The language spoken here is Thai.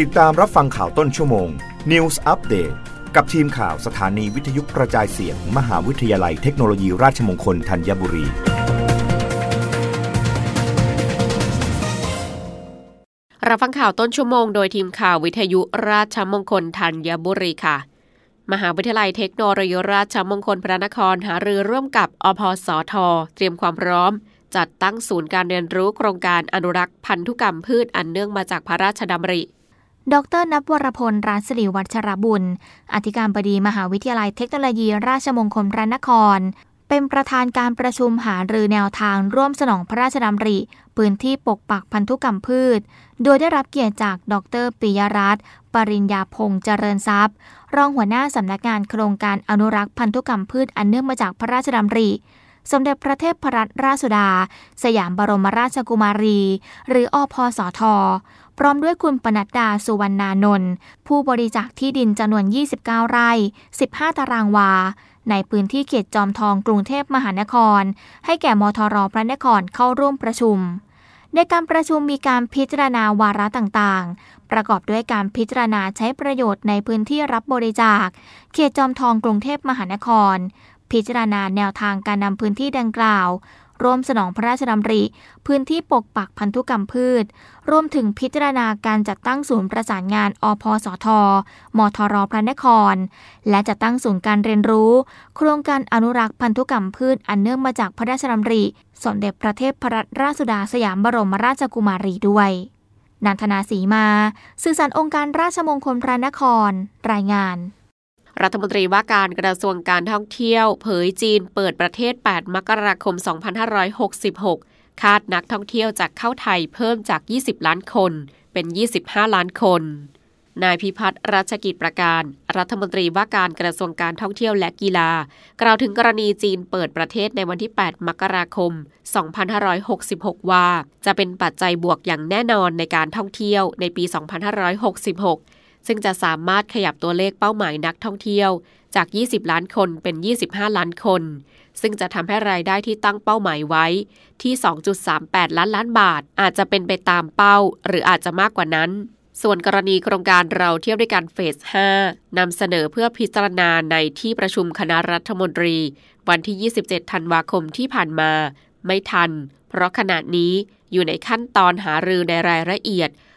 ติดตามรับฟังข่าวต้นชั่วโมง News Update กับทีมข่าวสถานีวิทยุกระจายเสียง มหาวิทยาลัยเทคโนโลยีราชมงคลธัญบุรี รับฟังข่าวต้นชั่วโมงโดยทีมข่าววิทยุราชมงคลธัญบุรีค่ะ มหาวิทยาลัยเทคโนโลยีราชมงคลพระนครหารือร่วมกับอพสท เตรียมความพร้อมจัดตั้งศูนย์การเรียนรู้โครงการอนุรักษ์พันธุกรรมพืชอันเนื่องมาจากพระราชดำริ ดรนับวรพลรัศรีวัชรบุญ อธิการบดีมหาวิทยาลัยเทคโนโลยี ราชมงคลพระนคร เป็นประธานการประชุมหารือแนวทางร่วมสนองพระราชดำริ พื้นที่ปกปักพันธุกรรมพืช โดยได้รับเกียรติจากดรปิยรัตน์ปริญญาพงษ์เจริญทรัพย์ รองหัวหน้าสำนักงานโครงการอนุรักษ์พันธุกรรมพืชอันเนื่องมาจากพระราชดำริ สมเด็จพระเทพรัตนราชสุดา สยามบรมราชกุมารี หรืออพสทพร้อมด้วยคุณปนัดดาสุวรรณานนท์ผู้บริจาคที่ดินจำนวน 29 ไร่ 15 ตารางวา ในพื้นที่เขตจอมทองกรุงเทพมหานคร ให้แก่มทรพระนครเข้าร่วมประชุม ในการประชุมมีการพิจารณาวาระต่างๆ ประกอบด้วยการพิจารณาใช้ประโยชน์ในพื้นที่รับบริจาค เขตจอมทองกรุงเทพมหานคร พิจารณาแนวทางการนำพื้นที่ดังกล่าว ร่วมสนองพระราชดำริ พื้นที่ปกปักพันธุกรรมพืชรวมถึงพิจารณาการจัดตั้งศูนย์ประสานงานอพสท มทรพระนคร และจัดตั้งศูนย์การเรียนรู้ โครงการอนุรักษ์พันธุกรรมพืชอันเนื่องมาจากพระราชดำริ สมเด็จพระเทพรัตนราชสุดาสยามบรมราชกุมารีด้วยนันทนาสีมา สื่อสารองค์การราชมงคลพระนคร รายงาน รัฐมนตรีว่าการกระทรวงการท่องเที่ยว เผยจีนเปิดประเทศ 8 มกราคม 2566 คาดนักท่องเที่ยวจากเข้าไทยเพิ่มจาก 20 ล้านคน เป็น 25 ล้านคน นายพิพัฒน์รัชกิจประการ รัฐมนตรีว่าการกระทรวงการท่องเที่ยวและกีฬา กล่าวถึงกรณีจีนเปิดประเทศในวันที่ 8 มกราคม 2566 ว่า จะเป็นปัจจัยบวกอย่างแน่นอนในการท่องเที่ยวในปี 2566 ซึ่งจะสามารถขยับตัวเลขเป้าหมายนักท่องเที่ยวจาก 20 ล้านคนเป็น 25 ล้านคน ซึ่งจะทำให้รายได้ที่ตั้งเป้าหมายไว้ที่ 2.38 ล้านล้านบาท อาจจะเป็นไปตามเป้า หรืออาจจะมากกว่านั้น ส่วนกรณีโครงการเราเที่ยวด้วยกันเฟส 5 นำเสนอเพื่อพิจารณาในที่ประชุมคณะรัฐมนตรี วันที่ 27 ธันวาคมที่ผ่านมา ไม่ทัน เพราะขณะนี้อยู่ในขั้นตอนหารือในรายละเอียด